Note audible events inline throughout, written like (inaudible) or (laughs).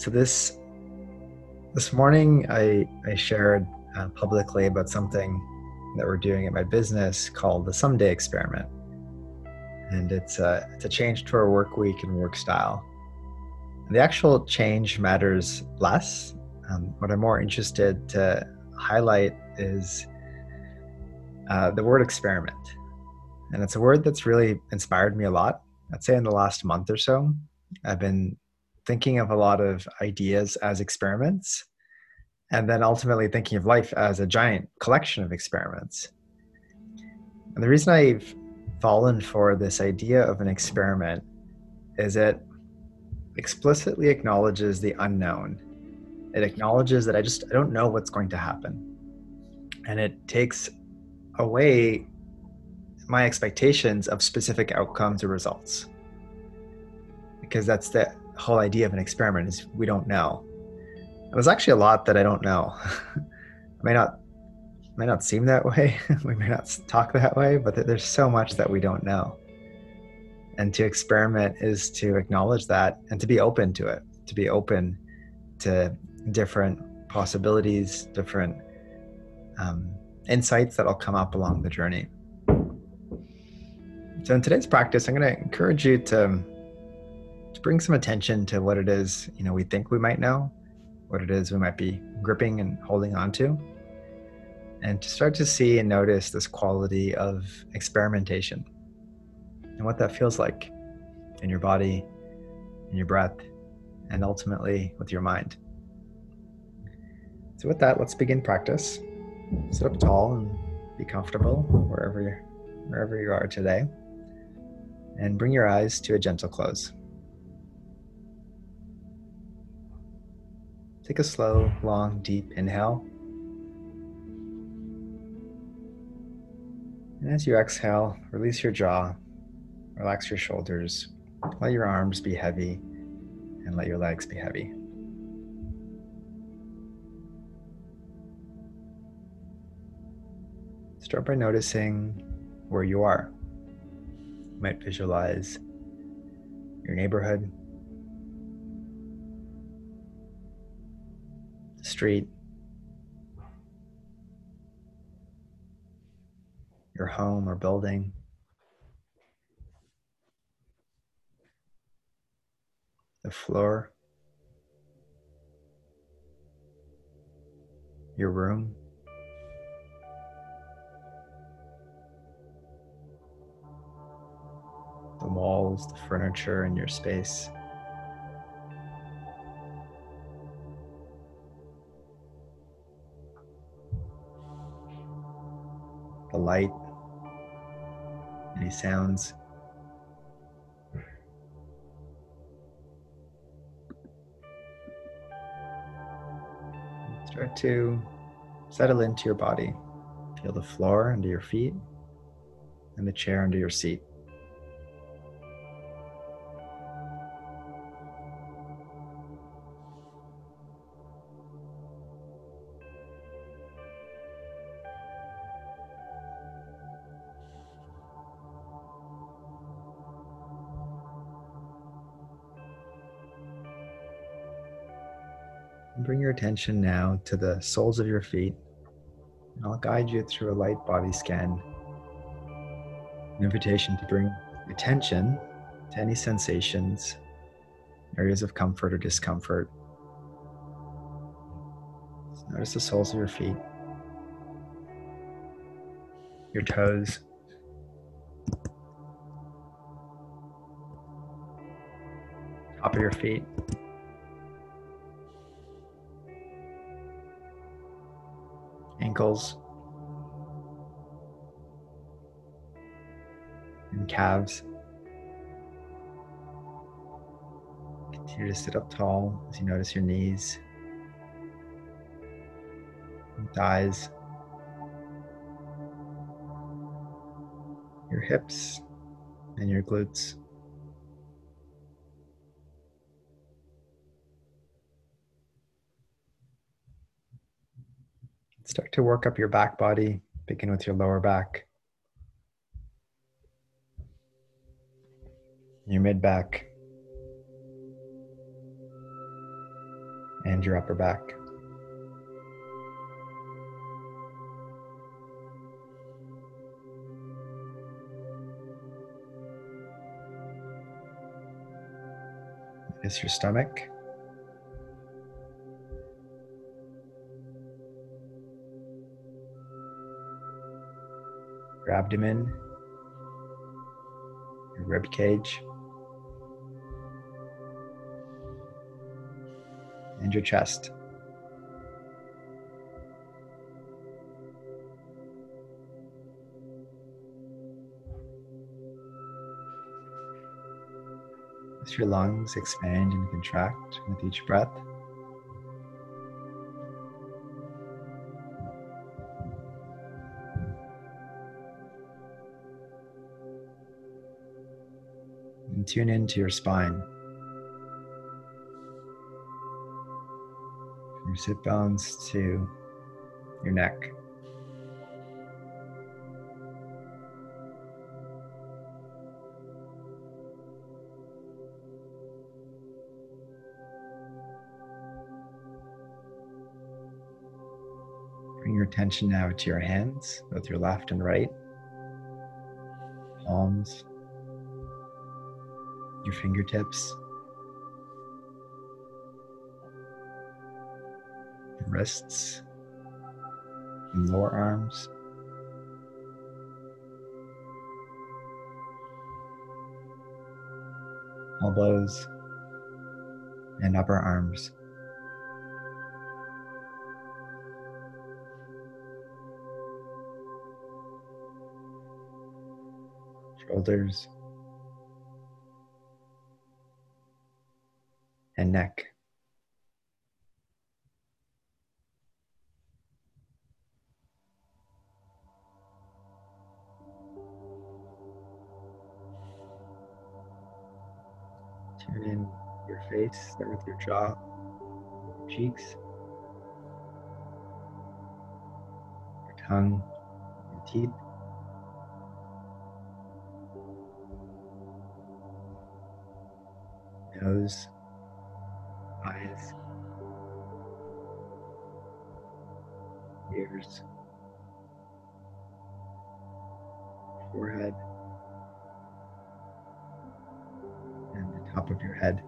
So this this morning, I I shared uh, publicly about something that we're doing at my business called the Someday Experiment, and it's a it's a change to our work week and work style. And the actual change matters less. Um, what I'm more interested to highlight is uh, the word experiment, and it's a word that's really inspired me a lot. I'd say in the last month or so, I've been thinking of a lot of ideas as experiments and then ultimately thinking of life as a giant collection of experiments. And the reason I've fallen for this idea of an experiment is it explicitly acknowledges the unknown. It acknowledges that I just I don't know what's going to happen. And it takes away my expectations of specific outcomes or results. Because that's the whole idea of an experiment is we don't know. There's actually a lot that I don't know. I (laughs) may not may not seem that way. (laughs) we may not talk that way, but there's so much that we don't know. And to experiment is to acknowledge that and to be open to it, to be open to different possibilities, different um, insights that'll come up along the journey. So in today's practice, I'm going to encourage you to to bring some attention to what it is you know we think we might know what it is we might be gripping and holding on to and to start to see and notice this quality of experimentation and what that feels like in your body in your breath and ultimately with your mind. So with that let's begin practice. Sit up tall and be comfortable wherever wherever you are today and bring your eyes to a gentle close Take a slow, long, deep inhale. And as you exhale, release your jaw, relax your shoulders, let your arms be heavy, and let your legs be heavy. Start by noticing where you are. You might visualize your neighborhood, street, your home or building. The floor, your room. The walls, the furniture in your space. The light, any sounds. Start to settle into your body. Feel the floor under your feet and the chair under your seat. Attention now to the soles of your feet. And I'll guide you through a light body scan. An invitation to bring attention to any sensations, areas of comfort or discomfort. notice the soles of your feet, your toes. Top of your feet. Ankles and calves. Continue to sit up tall as you notice your knees, thighs, your hips, and your glutes. Start to work up your back body. Begin with your lower back, your mid back, and your upper back. Notice your stomach. Your abdomen, your rib cage, and your chest. As your lungs expand and contract with each breath. Tune into your spine. From your sit bones to your neck. Bring your attention now to your hands, both your left and right, palms, your fingertips, your wrists, and lower arms. Elbows and upper arms. shoulders, neck. Turn in your face, start with your jaw, your cheeks, your tongue, your teeth. nose, eyes, ears, forehead, and the top of your head.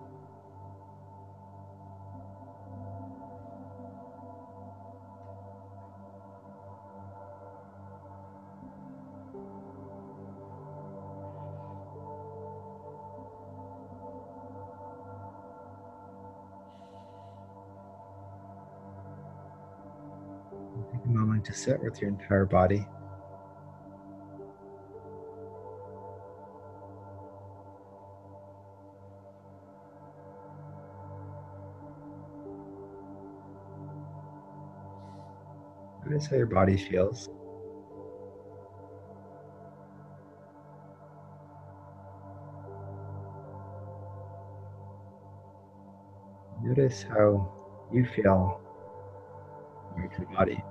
Sit with your entire body. Notice how your body feels. Notice how you feel with your body.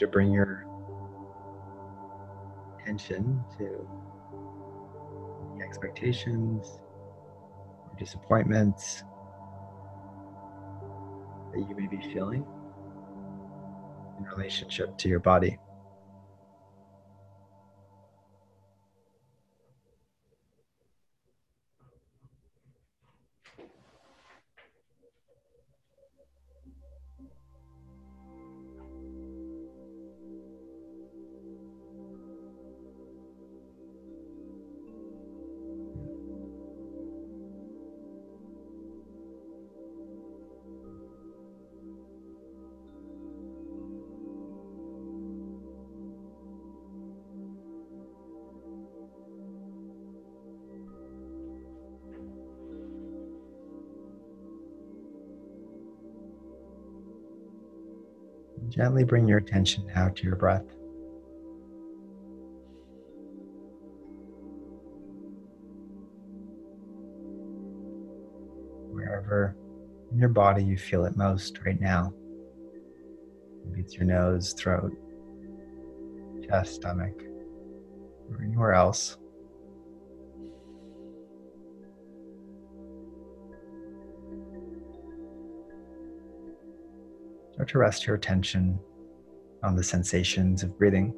You to bring your attention to the expectations or disappointments that you may be feeling in relationship to your body. Gently bring your attention now to your breath. Wherever in your body you feel it most right now. Maybe it's your nose, throat, chest, stomach, or anywhere else. Start to rest your attention on the sensations of breathing.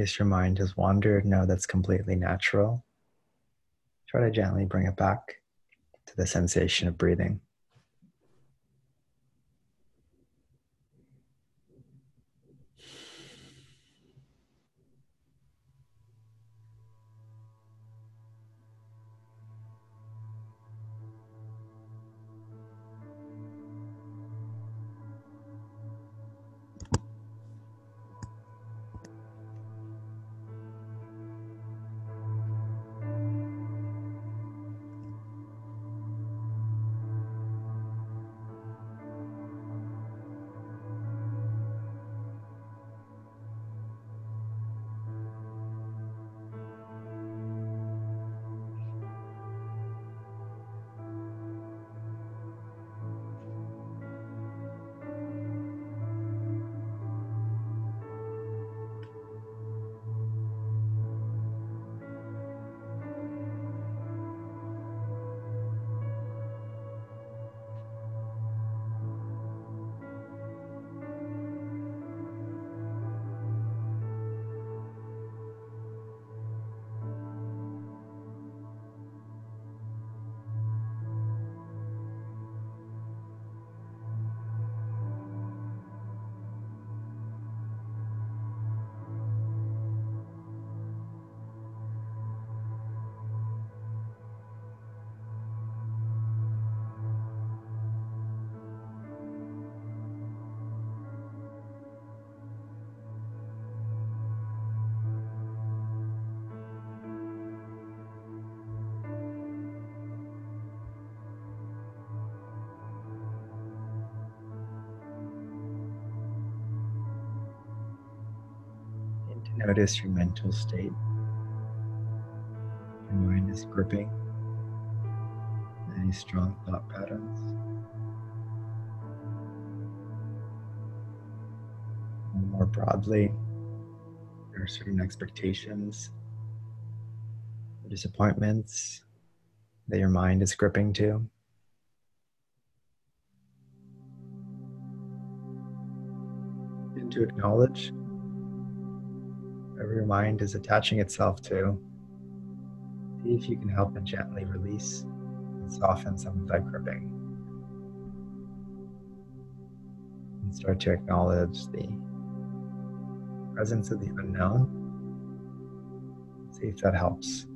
Case your mind has wandered, know that's completely natural. Try to gently bring it back to the sensation of breathing. Notice your mental state. Your mind is gripping any strong thought patterns. And more broadly, there are certain expectations, disappointments that your mind is gripping to. And to acknowledge whatever your mind is attaching itself to, see if you can help it gently release and soften some of that gripping. And start to acknowledge the presence of the unknown. See if that helps.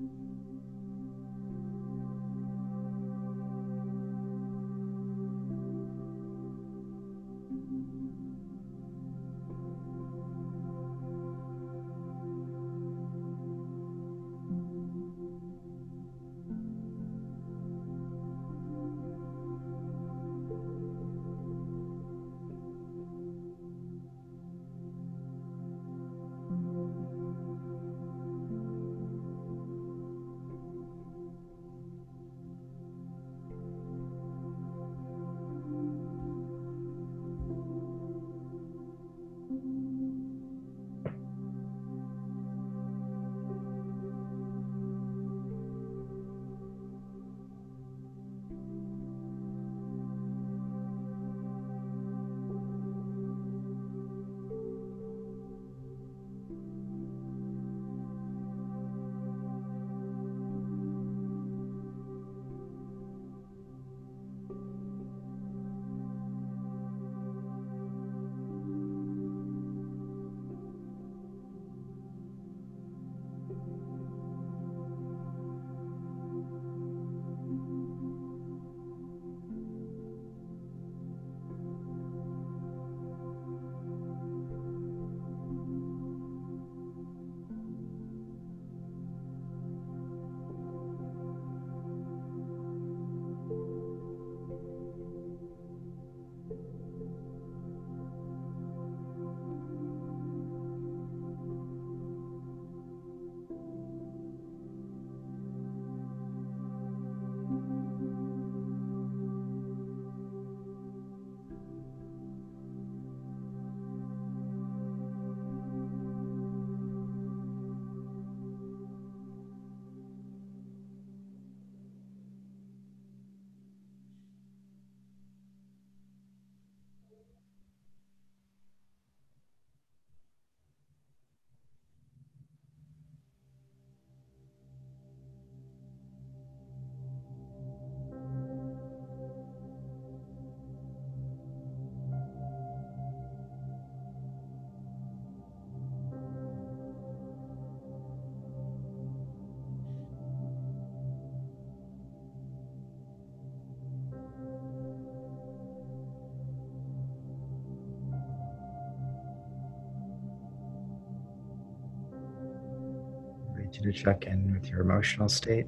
You to check in with your emotional state.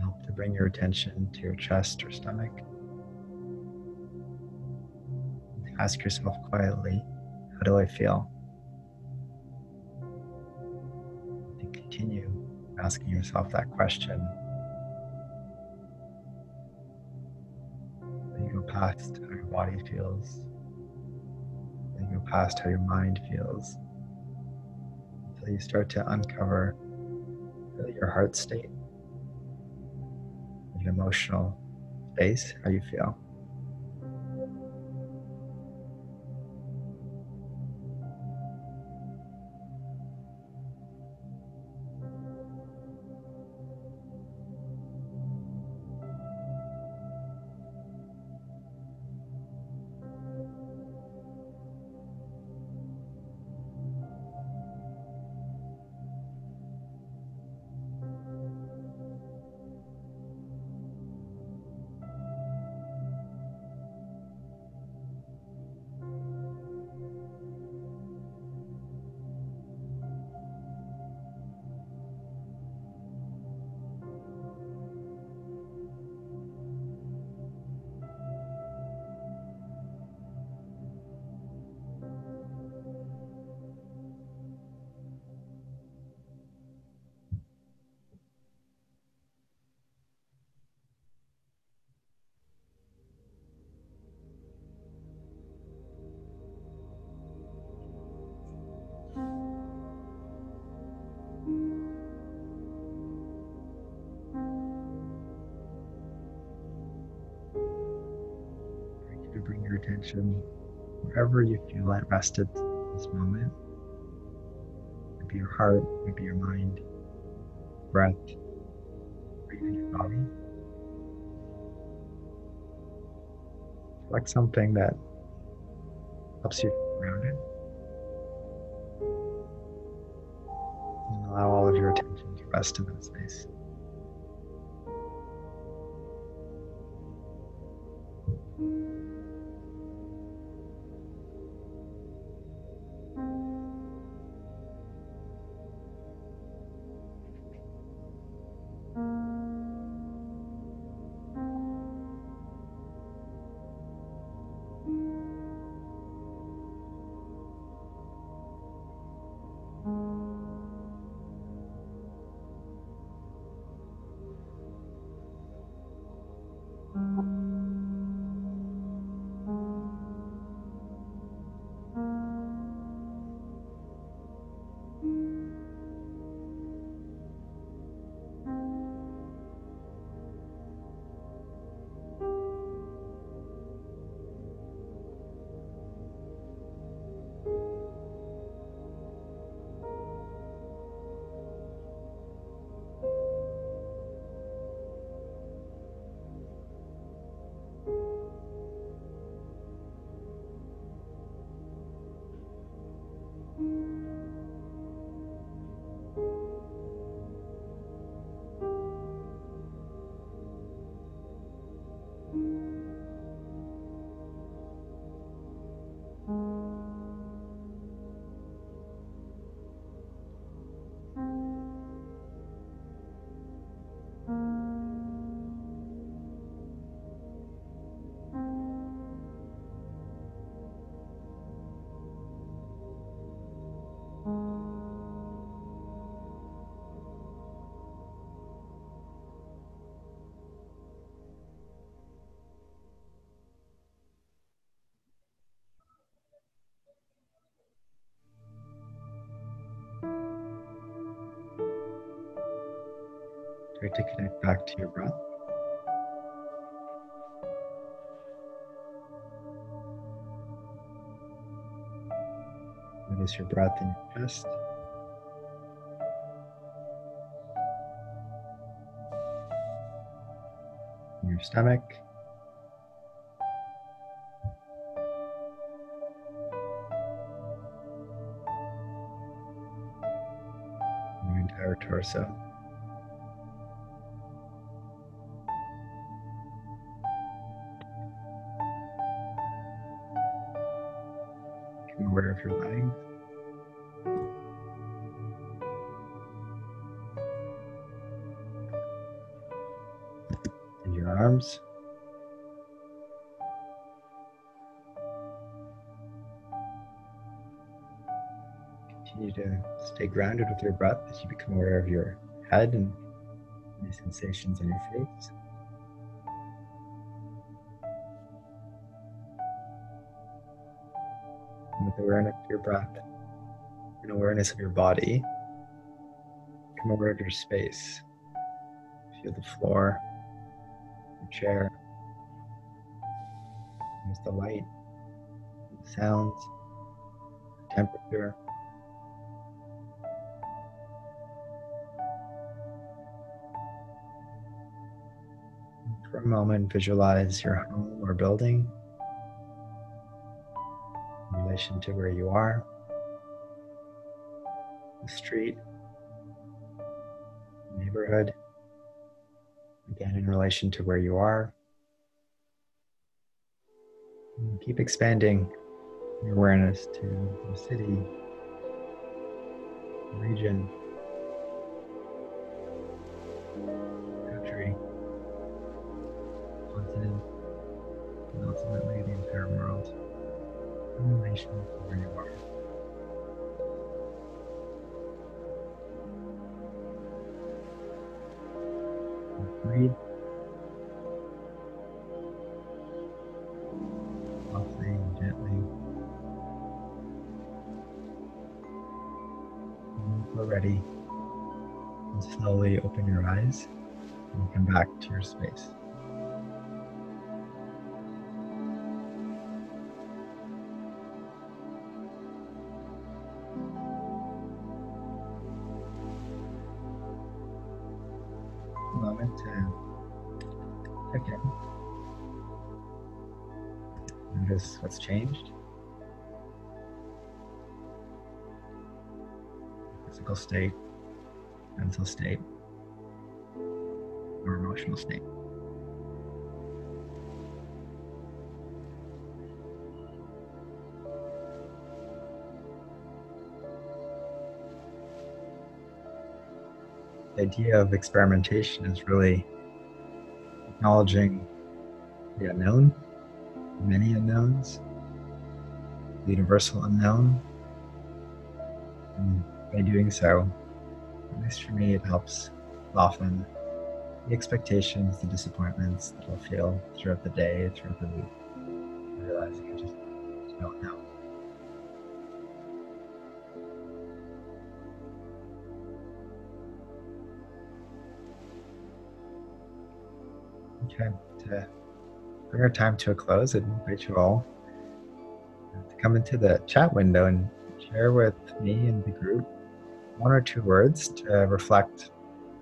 Help to bring your attention to your chest or stomach. Ask yourself quietly, how do I feel? And continue asking yourself that question. You go past how your body feels. You go past how your mind feels. Until you start to uncover your heart state, your emotional space, how you feel. Bring your attention wherever you feel at rest at this moment. Maybe your heart, maybe your mind, breath, or even your body. Select something that helps you feel grounded. And allow all of your attention to rest in that space. To connect back to your breath. Notice your breath in your chest. In your stomach. Your entire torso. Continue to stay grounded with your breath as you become aware of your head and the sensations on your face. And with awareness of your breath and awareness of your body, become aware of your space. Feel the floor, your chair, use the light, the sounds, the temperature. A moment, visualize your home or building in relation to where you are, the street, neighborhood, again in relation to where you are. And keep expanding your awareness to the city, region, and ultimately the entire world in relation to where you are. Breathe. Softly and gently. We're ready, and slowly open your eyes and come back to your space. What's changed. Physical state, mental state, or emotional state. The idea of experimentation is really acknowledging the unknown, many unknowns, the universal unknown. And by doing so, at least for me, it helps soften the expectations, the disappointments that I'll feel throughout the day, throughout the week, realizing I just don't know. Okay, to bring our time to a close, I'd invite you all to come into the chat window and share with me and the group one or two words to reflect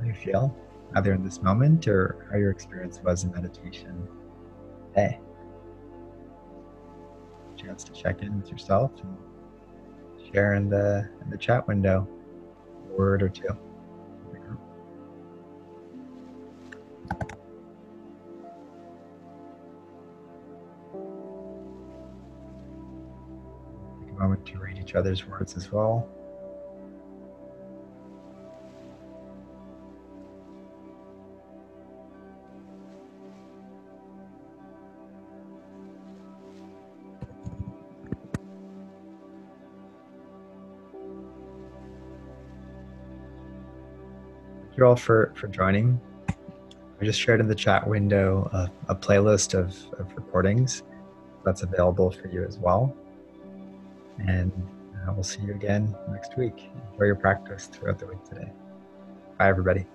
how you feel, either in this moment or how your experience was in meditation today. Chance to check in with yourself and share in the in the chat window a word or two. Moment to read each other's words as well. Thank you all for, for joining. I just shared in the chat window a, a playlist of, of recordings that's available for you as well. And uh, we'll see you again next week. Enjoy your practice throughout the week today. Bye, everybody.